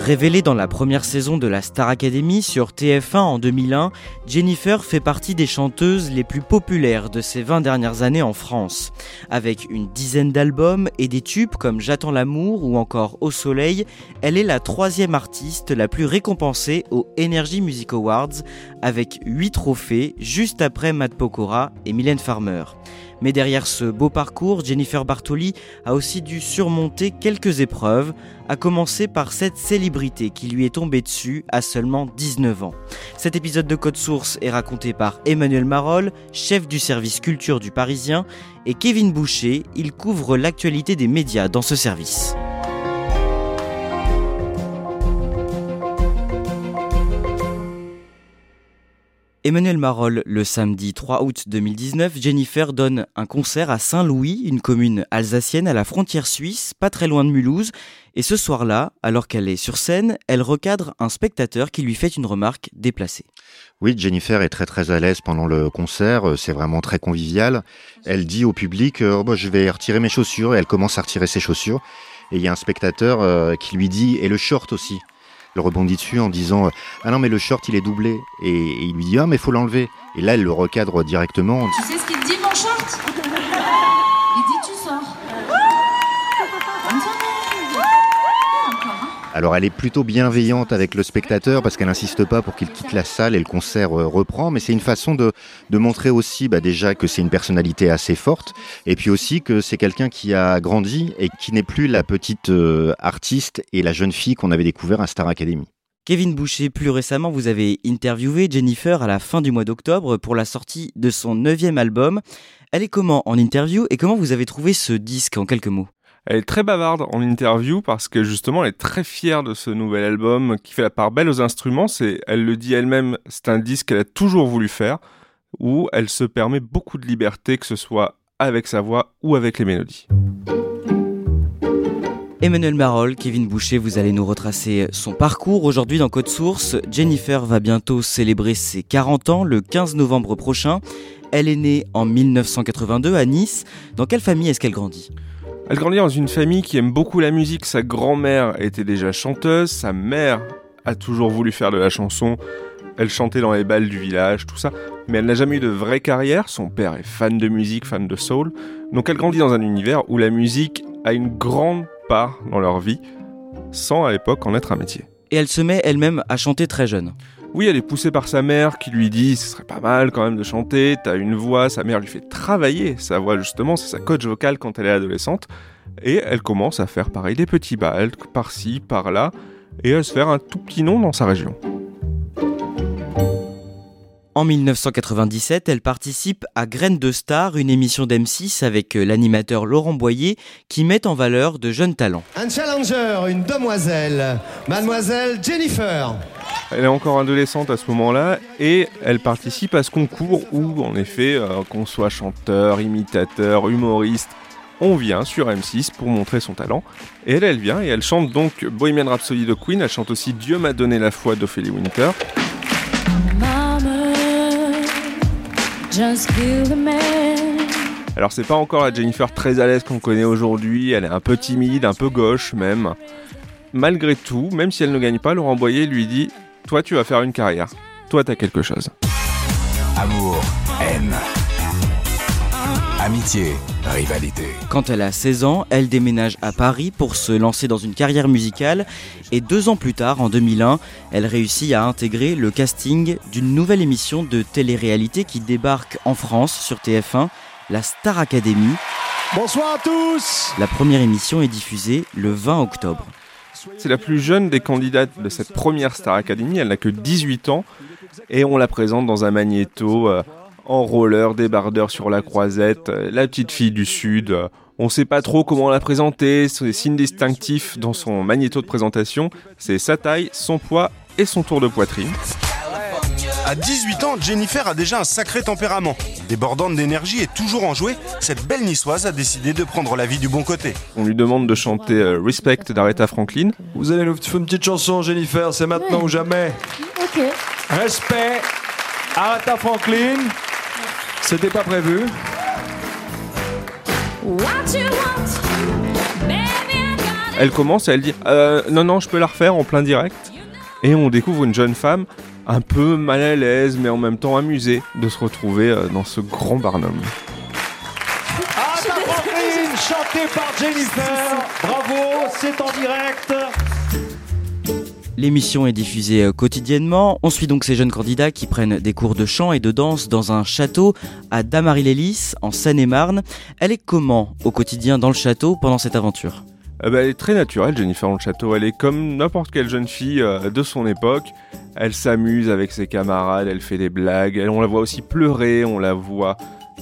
Révélée dans la première saison de la Star Academy sur TF1 en 2001, Jennifer fait partie des chanteuses les plus populaires de ces 20 dernières années en France. Avec une dizaine d'albums et des tubes comme J'attends l'amour ou encore Au soleil, elle est la troisième artiste la plus récompensée aux Energy Music Awards avec 8 trophées juste après Matt Pokora et Mylène Farmer. Mais derrière ce beau parcours, Jennifer Bartoli a aussi dû surmonter quelques épreuves, à commencer par cette célébrité qui lui est tombée dessus à seulement 19 ans. Cet épisode de Code Source est raconté par Emmanuel Marolles, chef du service culture du Parisien, et Kevin Boucher, il couvre l'actualité des médias dans ce service. Emmanuel Marolles, le samedi 3 août 2019, Jennifer donne un concert à Saint-Louis, une commune alsacienne à la frontière suisse, pas très loin de Mulhouse. Et ce soir-là, alors qu'elle est sur scène, elle recadre un spectateur qui lui fait une remarque déplacée. Oui, Jennifer est très très à l'aise pendant le concert, c'est vraiment très convivial. Elle dit au public oh, bah, je vais retirer mes chaussures et elle commence à retirer ses chaussures. Et il y a un spectateur euh, qui lui dit et le short aussi. Elle rebondit dessus en disant Ah non, mais le short il est doublé. Et, il lui dit Ah, mais faut l'enlever. Et là, elle le recadre directement. Tu sais ce qu'il dit, Alors elle est plutôt bienveillante avec le spectateur parce qu'elle n'insiste pas pour qu'il quitte la salle et le concert euh, reprend, mais c'est une façon de, montrer aussi bah, déjà que c'est une personnalité assez forte et puis aussi que c'est quelqu'un qui a grandi et qui n'est plus la petite euh, artiste et la jeune fille qu'on avait découvert à Star Academy. Kevin Boucher, plus récemment, vous avez interviewé Jennifer à la fin du mois d'octobre pour la sortie de son neuvième album. Elle est comment en interview et comment vous avez trouvé ce disque en quelques mots? Elle est très bavarde en interview parce que justement elle est très fière de ce nouvel album qui fait la part belle aux instruments. C'est, elle le dit elle-même, c'est un disque qu'elle a toujours voulu faire où elle se permet beaucoup de liberté, que ce soit avec sa voix ou avec les mélodies. Emmanuel Marolles, Kevin Boucher, vous allez nous retracer son parcours. Aujourd'hui dans Code Source, Jennifer va bientôt célébrer ses 40 ans le 15 novembre prochain. Elle est née en 1982 à Nice. Dans quelle famille est-ce qu'elle grandit? Elle grandit dans une famille qui aime beaucoup la musique. Sa grand-mère était déjà chanteuse, sa mère a toujours voulu faire de la chanson. Elle chantait dans les balles du village, tout ça. Mais elle n'a jamais eu de vraie carrière. Son père est fan de musique, fan de soul. Donc elle grandit dans un univers où la musique a une grande part dans leur vie, sans à l'époque en être un métier. Et elle se met elle-même à chanter très jeune. Oui, elle est poussée par sa mère qui lui dit ce serait pas mal quand même de chanter, t'as une voix, sa mère lui fait travailler sa voix justement, c'est sa coach vocale quand elle est adolescente, et elle commence à faire pareil des petits balles par-ci, par-là, et à se faire un tout petit nom dans sa région. En 1997, elle participe à Graines de Star, une émission d'M6 avec euh, l'animateur Laurent Boyer qui met en valeur de jeunes talents. Un challenger, une demoiselle, mademoiselle Jennifer. Elle est encore adolescente à ce moment-là et elle participe à ce concours où, en effet, euh, qu'on soit chanteur, imitateur, humoriste, on vient sur M6 pour montrer son talent. Et elle, elle vient et elle chante donc Bohemian Rhapsody de Queen, elle chante aussi Dieu m'a donné la foi d'Ophélie Winter. Alors c'est pas encore la Jennifer très à l'aise qu'on connaît aujourd'hui, elle est un peu timide, un peu gauche même. Malgré tout, même si elle ne gagne pas, Laurent Boyer lui dit Toi, tu vas faire une carrière. Toi, t'as quelque chose. Amour, haine, amitié, rivalité. Quand elle a 16 ans, elle déménage à Paris pour se lancer dans une carrière musicale et deux ans plus tard, en 2001, elle réussit à intégrer le casting d'une nouvelle émission de télé-réalité qui débarque en France sur TF1, la Star Academy. Bonsoir à tous La première émission est diffusée le 20 octobre. C'est la plus jeune des candidates de cette première Star Academy, elle n'a que 18 ans et on la présente dans un magnéto euh, en roller, débardeur sur la croisette, euh, la petite fille du Sud. euh, on sait pas trop comment la présenter, ses signes distinctifs dans son magnéto de présentation, c'est sa taille, son poids et son tour de poitrine. À 18 ans, Jennifer a déjà un sacré tempérament. Débordante d'énergie et toujours enjouée, cette belle niçoise a décidé de prendre la vie du bon côté. On lui demande de chanter euh, Respect d'Aretha Franklin. Vous allez nous faire une petite chanson, Jennifer, c'est maintenant ou jamais. Ok. Respect, Aretha Franklin. C'était pas prévu. Elle commence et elle dit euh, Non, non, je peux la refaire en plein direct. Et on découvre une jeune femme un peu mal à l'aise, mais en même temps amusée de se retrouver euh, dans ce grand Barnum. Franklin, chantée par Jennifer. Bravo, c'est en direct. L'émission est diffusée euh, quotidiennement. On suit donc ces jeunes candidats qui prennent des cours de chant et de danse dans un château à Damary-les-Lys, en Seine-et-Marne. Elle est comment au quotidien dans le château pendant cette aventure? Euh, bah, elle est très naturelle, Jennifer le château. Elle est comme n'importe quelle jeune fille euh, de son époque. Elle s'amuse avec ses camarades, elle fait des blagues. Elle- on la voit aussi pleurer, on la voit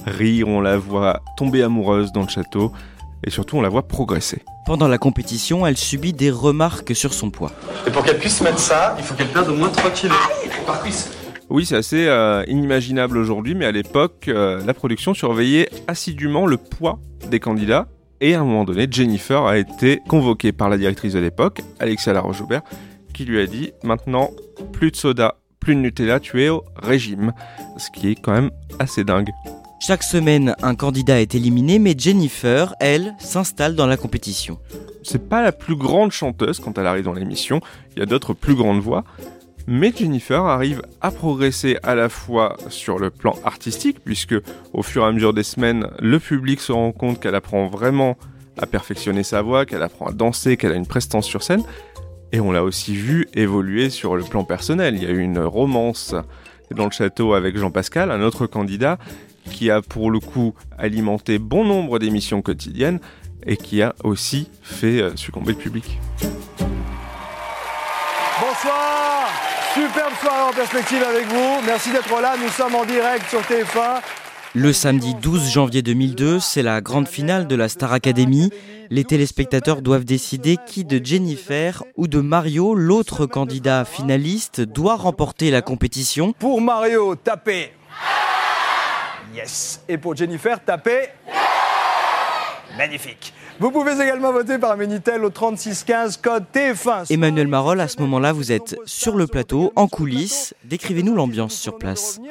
rire, on la voit tomber amoureuse dans le château. Et surtout, on la voit progresser. Pendant la compétition, elle subit des remarques sur son poids. Et pour qu'elle puisse mettre ça, il faut qu'elle perde au moins 3 kilos par cuisse. Oui, c'est assez euh, inimaginable aujourd'hui, mais à l'époque, euh, la production surveillait assidûment le poids des candidats. Et à un moment donné, Jennifer a été convoquée par la directrice de l'époque, Alexia Laroche-Joubert, qui lui a dit maintenant, plus de soda, plus de Nutella, tu es au régime. Ce qui est quand même assez dingue. Chaque semaine, un candidat est éliminé, mais Jennifer, elle, s'installe dans la compétition. C'est pas la plus grande chanteuse quand elle arrive dans l'émission, il y a d'autres plus grandes voix, mais Jennifer arrive à progresser à la fois sur le plan artistique, puisque au fur et à mesure des semaines, le public se rend compte qu'elle apprend vraiment à perfectionner sa voix, qu'elle apprend à danser, qu'elle a une prestance sur scène, et on l'a aussi vu évoluer sur le plan personnel. Il y a eu une romance dans le château avec Jean Pascal, un autre candidat, qui a pour le coup alimenté bon nombre d'émissions quotidiennes et qui a aussi fait euh, succomber le public. Bonsoir. Superbe soirée en perspective avec vous. Merci d'être là. Nous sommes en direct sur TF1. Le samedi 12 janvier 2002, c'est la grande finale de la Star Academy. Les téléspectateurs doivent décider qui de Jennifer ou de Mario, l'autre candidat finaliste, doit remporter la compétition. Pour Mario, tapez. Yes. Et pour Jennifer, tapez. Magnifique. Vous pouvez également voter par Minitel au 3615 code TF1. Emmanuel Marolle, à ce moment-là, vous êtes sur le plateau, en coulisses. Décrivez-nous l'ambiance sur place.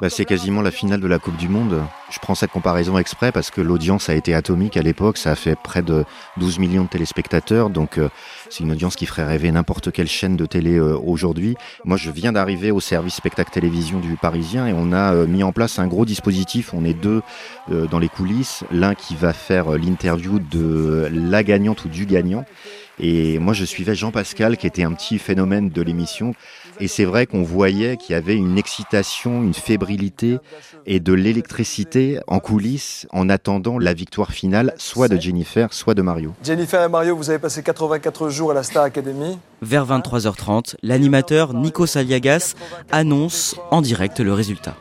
Bah, c'est quasiment la finale de la Coupe du Monde. Je prends cette comparaison exprès parce que l'audience a été atomique à l'époque. Ça a fait près de 12 millions de téléspectateurs. Donc, euh, c'est une audience qui ferait rêver n'importe quelle chaîne de télé euh, aujourd'hui. Moi, je viens d'arriver au service spectacle télévision du Parisien et on a euh, mis en place un gros dispositif. On est deux euh, dans les coulisses. L'un qui va faire l'interview de la gagnante ou du gagnant. Et moi, je suivais Jean Pascal, qui était un petit phénomène de l'émission. Et c'est vrai qu'on voyait qu'il y avait une excitation, une fébrilité et de l'électricité en coulisses en attendant la victoire finale, soit de Jennifer, soit de Mario. Jennifer et Mario, vous avez passé 84 jours à la Star Academy. Vers 23h30, l'animateur Nico Saliagas annonce en direct le résultat.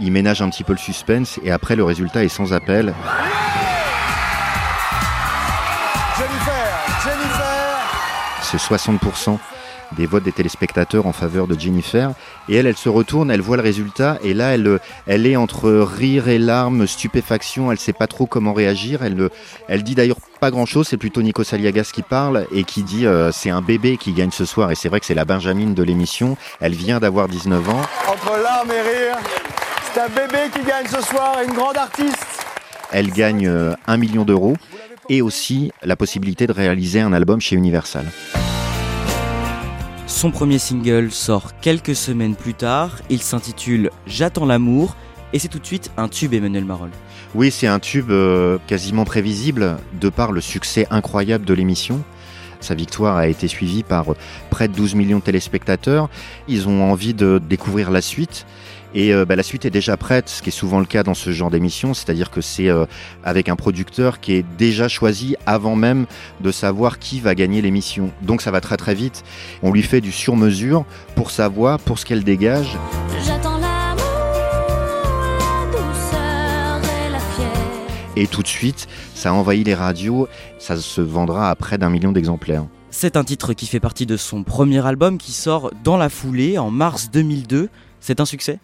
Il ménage un petit peu le suspense et après le résultat est sans appel. C'est 60% des votes des téléspectateurs en faveur de Jennifer. Et elle, elle se retourne, elle voit le résultat, et là, elle, elle est entre rire et larmes, stupéfaction, elle sait pas trop comment réagir. Elle, elle dit d'ailleurs pas grand-chose, c'est plutôt Nico Saliagas qui parle et qui dit euh, c'est un bébé qui gagne ce soir. Et c'est vrai que c'est la Benjamine de l'émission. Elle vient d'avoir 19 ans. Entre larmes et rire, c'est un bébé qui gagne ce soir, une grande artiste. Elle gagne euh, un million d'euros et aussi la possibilité de réaliser un album chez Universal. Son premier single sort quelques semaines plus tard, il s'intitule J'attends l'amour et c'est tout de suite un tube Emmanuel Marol. Oui, c'est un tube euh, quasiment prévisible de par le succès incroyable de l'émission. Sa victoire a été suivie par près de 12 millions de téléspectateurs. Ils ont envie de découvrir la suite. Et euh, bah, la suite est déjà prête, ce qui est souvent le cas dans ce genre d'émission, c'est-à-dire que c'est euh, avec un producteur qui est déjà choisi avant même de savoir qui va gagner l'émission. Donc ça va très très vite. On lui fait du sur-mesure pour sa voix, pour ce qu'elle dégage. J'attends Et tout de suite, ça envahit les radios, ça se vendra à près d'un million d'exemplaires. C'est un titre qui fait partie de son premier album qui sort dans la foulée en mars 2002. C'est un succès?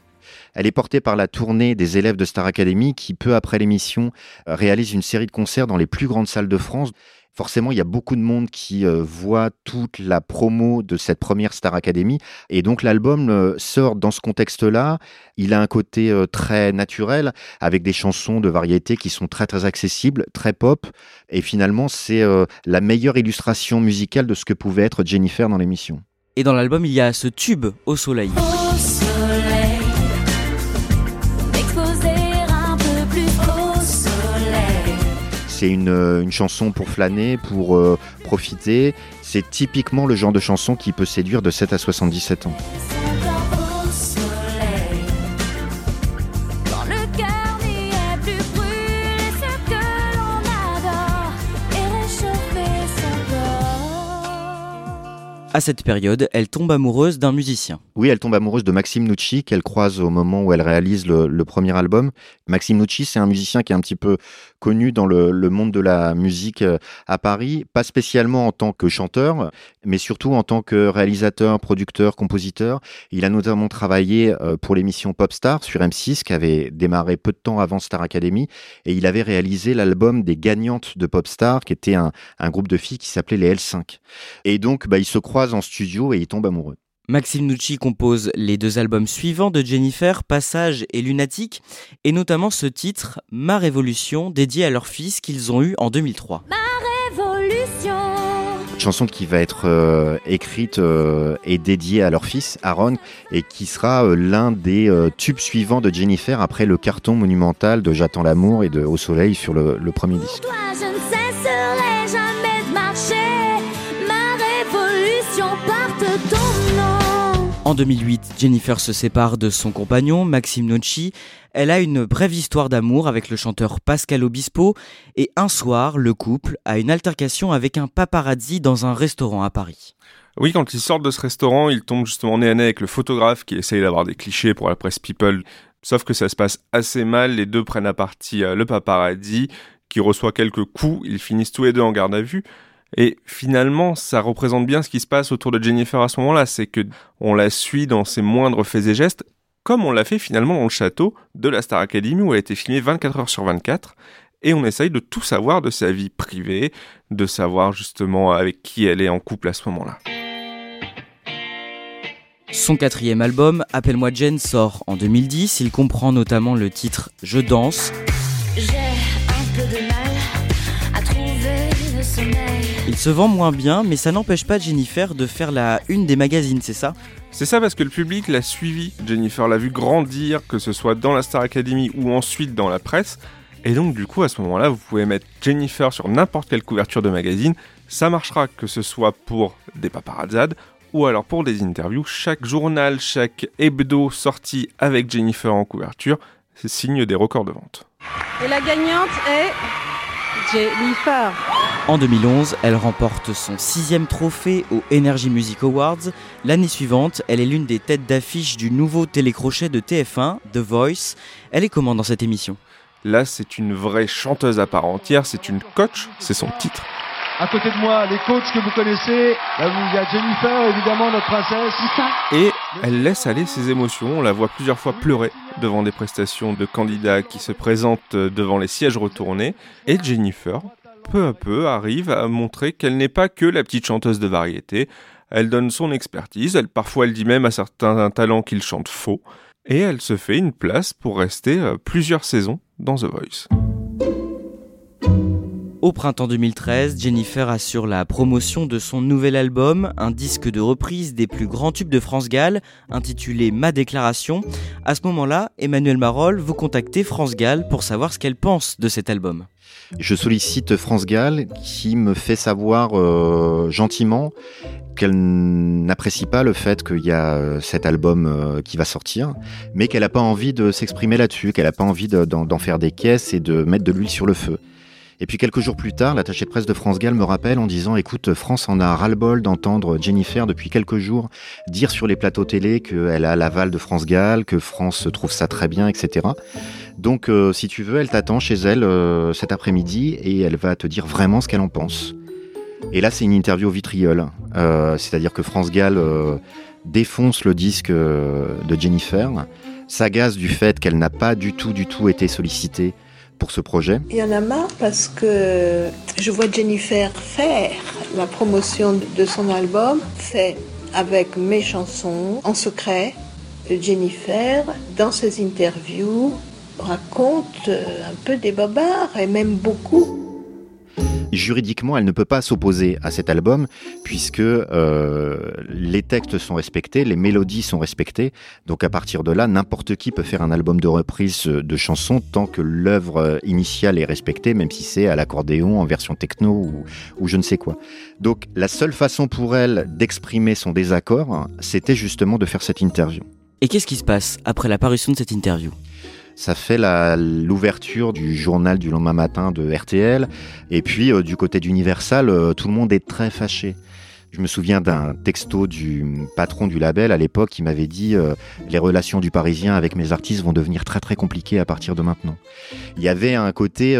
Elle est portée par la tournée des élèves de Star Academy qui, peu après l'émission, réalise une série de concerts dans les plus grandes salles de France forcément, il y a beaucoup de monde qui euh, voit toute la promo de cette première Star Academy. Et donc, l'album euh, sort dans ce contexte-là. Il a un côté euh, très naturel, avec des chansons de variété qui sont très, très accessibles, très pop. Et finalement, c'est la meilleure illustration musicale de ce que pouvait être Jennifer dans l'émission. Et dans l'album, il y a ce tube au soleil. C'est une, une, chanson pour flâner, pour euh, profiter. C'est typiquement le genre de chanson qui peut séduire de 7 à 77 ans. À cette période, elle tombe amoureuse d'un musicien. Oui, elle tombe amoureuse de Maxime Nucci, qu'elle croise au moment où elle réalise le, premier album. Maxime Nucci, c'est un musicien qui est un petit peu connu dans le, monde de la musique euh, à Paris, pas spécialement en tant que chanteur, mais surtout en tant que réalisateur, producteur, compositeur. Il a notamment travaillé euh, pour l'émission Popstar sur M6, qui avait démarré peu de temps avant Star Academy, et il avait réalisé l'album des gagnantes de Popstar, qui était un, groupe de filles qui s'appelait les L5. Et donc, bah, il se croit en studio et il tombe amoureux. Maxime Nucci compose les deux albums suivants de Jennifer, Passage et Lunatique, et notamment ce titre, Ma Révolution, dédié à leur fils qu'ils ont eu en 2003. Ma Révolution chanson qui va être euh, écrite euh, et dédiée à leur fils, Aaron, et qui sera euh, l'un des tubes suivants de Jennifer après le carton monumental de J'attends l'amour et de Au soleil sur le, le premier disque. En 2008, Jennifer se sépare de son compagnon, Maxime Nocci. Elle a une brève histoire d'amour avec le chanteur Pascal Obispo et un soir, le couple a une altercation avec un paparazzi dans un restaurant à Paris. Oui, quand ils sortent de ce restaurant, ils tombent justement nez à nez avec le photographe qui essaye d'avoir des clichés pour la presse People. Sauf que ça se passe assez mal, les deux prennent à partie euh, le paparazzi qui reçoit quelques coups, ils finissent tous les deux en garde à vue. Et finalement, ça représente bien ce qui se passe autour de Jennifer à ce moment-là, c'est que on la suit dans ses moindres faits et gestes, comme on l'a fait finalement dans le château de la Star Academy où elle a été filmée 24 heures sur 24, et on essaye de tout savoir de sa vie privée, de savoir justement avec qui elle est en couple à ce moment-là. Son quatrième album, Appelle-moi Jen, sort en 2010. Il comprend notamment le titre Je danse. Il se vend moins bien, mais ça n'empêche pas Jennifer de faire la une des magazines, c'est ça? C'est ça parce que le public l'a suivi. Jennifer l'a vu grandir, que ce soit dans la Star Academy ou ensuite dans la presse. Et donc, du coup, à ce moment-là, vous pouvez mettre Jennifer sur n'importe quelle couverture de magazine. Ça marchera que ce soit pour des paparazzades ou alors pour des interviews. Chaque journal, chaque hebdo sorti avec Jennifer en couverture, c'est signe des records de vente. Et la gagnante est Jennifer. En 2011, elle remporte son sixième trophée aux Energy Music Awards. L'année suivante, elle est l'une des têtes d'affiche du nouveau télécrochet de TF1, The Voice. Elle est comment dans cette émission? Là, c'est une vraie chanteuse à part entière, c'est une coach, c'est son titre. À côté de moi, les coachs que vous connaissez, là, il y a Jennifer, évidemment, notre princesse. Et elle laisse aller ses émotions, on la voit plusieurs fois pleurer devant des prestations de candidats qui se présentent devant les sièges retournés. Et Jennifer, peu à peu, arrive à montrer qu'elle n'est pas que la petite chanteuse de variété. Elle donne son expertise, elle, parfois elle dit même à certains talents qu'ils chantent faux. Et elle se fait une place pour rester euh, plusieurs saisons dans The Voice. Au printemps 2013, Jennifer assure la promotion de son nouvel album, un disque de reprise des plus grands tubes de France Gall, intitulé Ma déclaration. À ce moment-là, Emmanuel Marolles, vous contactez France Gall pour savoir ce qu'elle pense de cet album. Je sollicite France Gall qui me fait savoir euh, gentiment qu'elle n'apprécie pas le fait qu'il y a euh, cet album euh, qui va sortir, mais qu'elle n'a pas envie de s'exprimer là-dessus, qu'elle n'a pas envie d'en faire des caisses et de mettre de l'huile sur le feu. Et puis quelques jours plus tard, l'attaché de presse de France Gall me rappelle en disant Écoute, France en a ras-le-bol d'entendre Jennifer depuis quelques jours dire sur les plateaux télé qu'elle a l'aval de France Gall, que France trouve ça très bien, etc. Donc, euh, si tu veux, elle t'attend chez elle euh, cet après-midi et elle va te dire vraiment ce qu'elle en pense. Et là, c'est une interview au vitriol. Euh, c'est-à-dire que France Gall défonce le disque de Jennifer, s'agace du fait qu'elle n'a pas du tout, du tout été sollicitée pour ce projet? Il y en a marre parce que je vois Jennifer faire la promotion de son album, fait avec mes chansons en secret. Jennifer, dans ses interviews, raconte un peu des babards et même beaucoup. Juridiquement, elle ne peut pas s'opposer à cet album puisque euh, les textes sont respectés, les mélodies sont respectées. Donc à partir de là, n'importe qui peut faire un album de reprise de chansons tant que l'œuvre initiale est respectée, même si c'est à l'accordéon en version techno ou, ou je ne sais quoi. Donc la seule façon pour elle d'exprimer son désaccord, c'était justement de faire cette interview. Et qu'est-ce qui se passe après l'apparition de cette interview? Ça fait l'ouverture du journal du lendemain matin de RTL. Et puis, euh, du côté d'Universal, euh, tout le monde est très fâché. Je me souviens d'un texto du patron du label à l'époque qui m'avait dit euh, les relations du Parisien avec mes artistes vont devenir très très compliquées à partir de maintenant. Il y avait un côté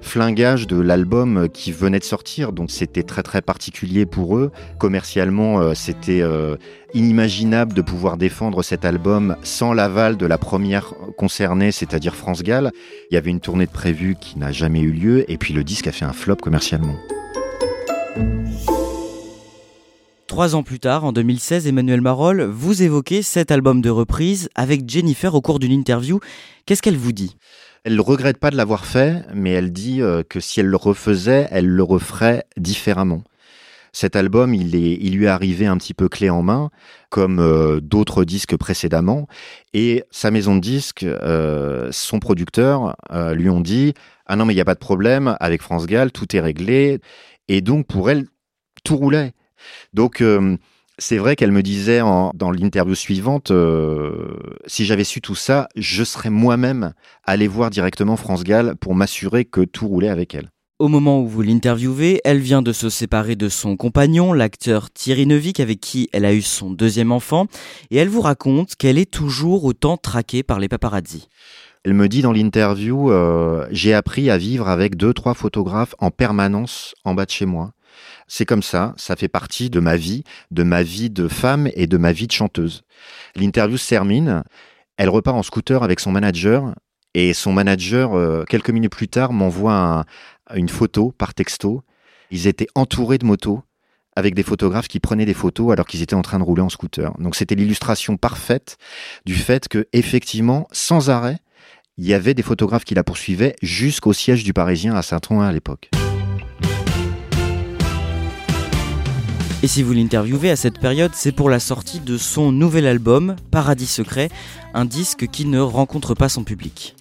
flingage de l'album qui venait de sortir, donc c'était très très particulier pour eux. Commercialement, euh, c'était euh, inimaginable de pouvoir défendre cet album sans l'aval de la première concernée, c'est-à-dire France Gall. Il y avait une tournée de prévue qui n'a jamais eu lieu, et puis le disque a fait un flop commercialement. Trois ans plus tard, en 2016, Emmanuel Marolles, vous évoquez cet album de reprise avec Jennifer au cours d'une interview. Qu'est-ce qu'elle vous dit? Elle ne regrette pas de l'avoir fait, mais elle dit euh, que si elle le refaisait, elle le referait différemment. Cet album, il, est, il lui est arrivé un petit peu clé en main, comme euh, d'autres disques précédemment, et sa maison de disques, euh, son producteur, lui ont dit ah non mais il n'y a pas de problème avec France Gall, tout est réglé, et donc pour elle tout roulait. Donc c'est vrai qu'elle me disait dans l'interview suivante, euh, si j'avais su tout ça, je serais moi-même allé voir directement France Gall pour m'assurer que tout roulait avec elle. Au moment où vous l'interviewez, elle vient de se séparer de son compagnon, l'acteur Thierry Neuvik, avec qui elle a eu son deuxième enfant, et elle vous raconte qu'elle est toujours autant traquée par les paparazzi. Elle me dit dans l'interview, euh, j'ai appris à vivre avec deux, trois photographes en permanence en bas de chez moi. C'est comme ça, ça fait partie de ma vie, de ma vie de femme et de ma vie de chanteuse. L'interview se termine, elle repart en scooter avec son manager et son manager, euh, quelques minutes plus tard, m'envoie une photo par texto. Ils étaient entourés de motos avec des photographes qui prenaient des photos alors qu'ils étaient en train de rouler en scooter. Donc c'était l'illustration parfaite du fait que effectivement, sans arrêt, il y avait des photographes qui la poursuivaient jusqu'au siège du Parisien à Saint-Ouen à l'époque. Et si vous l'interviewez à cette période, c'est pour la sortie de son nouvel album, Paradis Secret, un disque qui ne rencontre pas son public.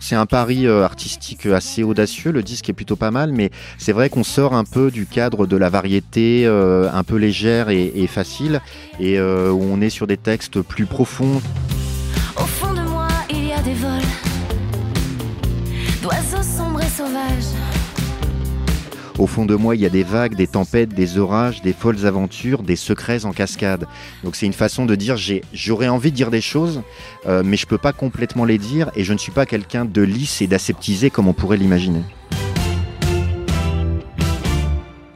C'est un pari euh, artistique assez audacieux, le disque est plutôt pas mal, mais c'est vrai qu'on sort un peu du cadre de la variété euh, un peu légère et, facile, et euh, on est sur des textes plus profonds. Au fond de moi, il y a des vagues, des tempêtes, des orages, des folles aventures, des secrets en cascade. Donc c'est une façon de dire j'aurais envie de dire des choses, euh, mais je peux pas complètement les dire et je ne suis pas quelqu'un de lisse et d'aseptisé comme on pourrait l'imaginer.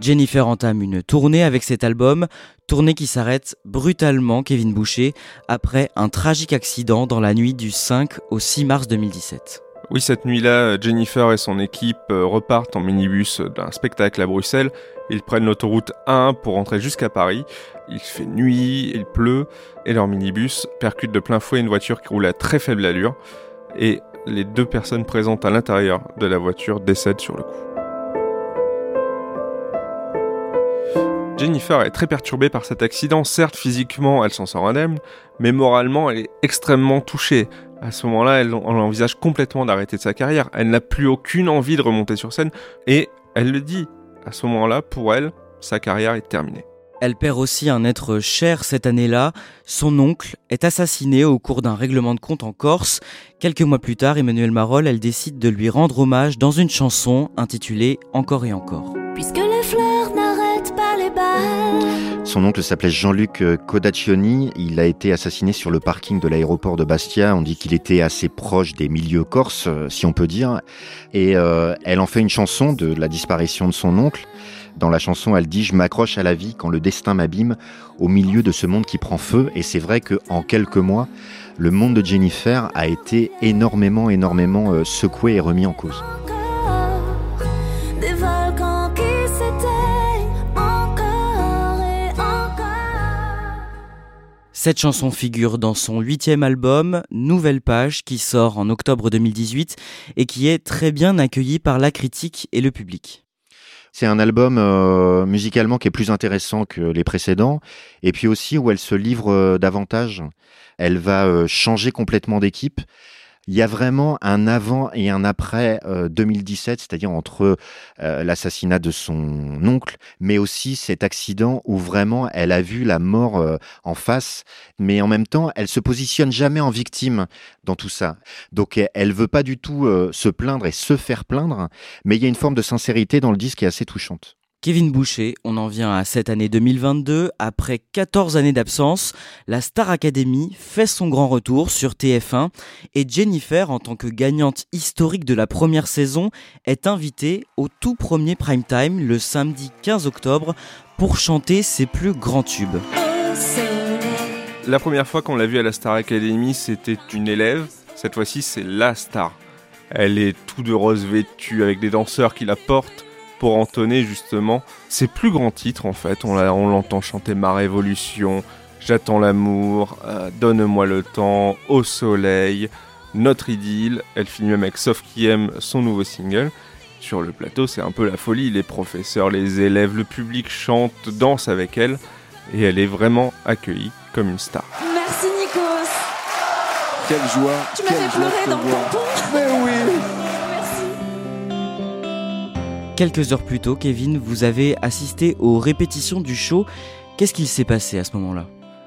Jennifer entame une tournée avec cet album, tournée qui s'arrête brutalement, Kevin Boucher, après un tragique accident dans la nuit du 5 au 6 mars 2017. Oui, cette nuit-là, Jennifer et son équipe euh, repartent en minibus d'un spectacle à Bruxelles. Ils prennent l'autoroute 1 pour rentrer jusqu'à Paris. Il fait nuit, il pleut, et leur minibus percute de plein fouet une voiture qui roule à très faible allure. Et les deux personnes présentes à l'intérieur de la voiture décèdent sur le coup. Jennifer est très perturbée par cet accident. Certes, physiquement, elle s'en sort indemne, mais moralement, elle est extrêmement touchée. À ce moment-là, elle, envisage complètement d'arrêter de sa carrière. Elle n'a plus aucune envie de remonter sur scène. Et elle le dit. À ce moment-là, pour elle, sa carrière est terminée. Elle perd aussi un être cher cette année-là. Son oncle est assassiné au cours d'un règlement de compte en Corse. Quelques mois plus tard, Emmanuel Marolles, elle décide de lui rendre hommage dans une chanson intitulée Encore et encore. Puisque Son oncle s'appelait Jean-Luc Codaccioni. Il a été assassiné sur le parking de l'aéroport de Bastia. On dit qu'il était assez proche des milieux corses, si on peut dire. Et euh, elle en fait une chanson de la disparition de son oncle. Dans la chanson, elle dit Je m'accroche à la vie quand le destin m'abîme au milieu de ce monde qui prend feu. Et c'est vrai qu'en quelques mois, le monde de Jennifer a été énormément, énormément euh, secoué et remis en cause. Cette chanson figure dans son huitième album, Nouvelle Page, qui sort en octobre 2018 et qui est très bien accueilli par la critique et le public. C'est un album euh, musicalement qui est plus intéressant que les précédents, et puis aussi où elle se livre euh, davantage. Elle va euh, changer complètement d'équipe. Il y a vraiment un avant et un après 2017, c'est-à-dire entre l'assassinat de son oncle, mais aussi cet accident où vraiment elle a vu la mort en face, mais en même temps, elle se positionne jamais en victime dans tout ça. Donc elle veut pas du tout se plaindre et se faire plaindre, mais il y a une forme de sincérité dans le disque qui est assez touchante. Kevin Boucher, on en vient à cette année 2022. Après 14 années d'absence, la Star Academy fait son grand retour sur TF1 et Jennifer, en tant que gagnante historique de la première saison, est invitée au tout premier prime time le samedi 15 octobre pour chanter ses plus grands tubes. La première fois qu'on l'a vue à la Star Academy, c'était une élève. Cette fois-ci, c'est la star. Elle est tout de rose vêtue avec des danseurs qui la portent pour entonner justement ses plus grands titres en fait. On l'entend chanter Ma Révolution, J'attends l'amour, euh, Donne-moi le temps, Au soleil, Notre idylle. Elle finit même avec Sauf qui aime son nouveau single. Sur le plateau, c'est un peu la folie. Les professeurs, les élèves, le public chantent, dansent avec elle. Et elle est vraiment accueillie comme une star. Merci Nikos. Quelle joie. Tu m'as fait pleurer dans le tampon. Mais oui. Quelques heures plus tôt, Kevin, vous avez assisté aux répétitions du show. Qu'est-ce qu'il s'est passé à ce moment-là?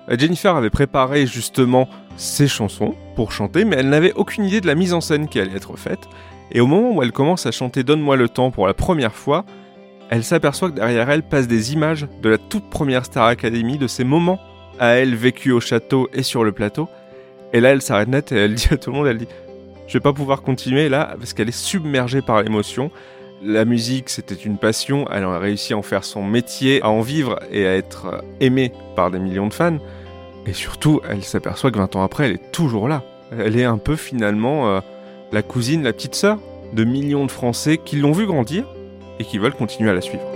Euh, Jennifer avait préparé justement ses chansons pour chanter, mais elle n'avait aucune idée de la mise en scène qui allait être faite. Et au moment où elle commence à chanter Donne-moi le temps pour la première fois, elle s'aperçoit que derrière elle passent des images de la toute première Star Academy, de ces moments à elle vécus au château et sur le plateau. Et là, elle s'arrête net et elle dit à tout le monde, elle dit, je vais pas pouvoir continuer là parce qu'elle est submergée par l'émotion. La musique, c'était une passion. Elle a réussi à en faire son métier, à en vivre et à être aimée par des millions de fans. Et surtout, elle s'aperçoit que 20 ans après, elle est toujours là. Elle est un peu finalement euh, la cousine, la petite sœur de millions de Français qui l'ont vu grandir et qui veulent continuer à la suivre.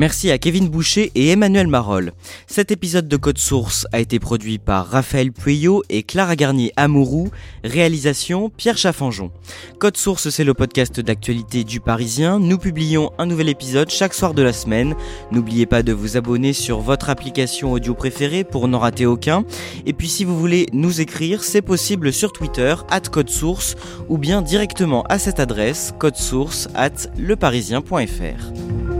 Merci à Kevin Boucher et Emmanuel Marolles. Cet épisode de Code Source a été produit par Raphaël Pueyo et Clara Garnier Amourou. Réalisation Pierre Chaffanjon. Code Source, c'est le podcast d'actualité du Parisien. Nous publions un nouvel épisode chaque soir de la semaine. N'oubliez pas de vous abonner sur votre application audio préférée pour n'en rater aucun. Et puis si vous voulez nous écrire, c'est possible sur Twitter, at Code Source, ou bien directement à cette adresse, codesource at leparisien.fr.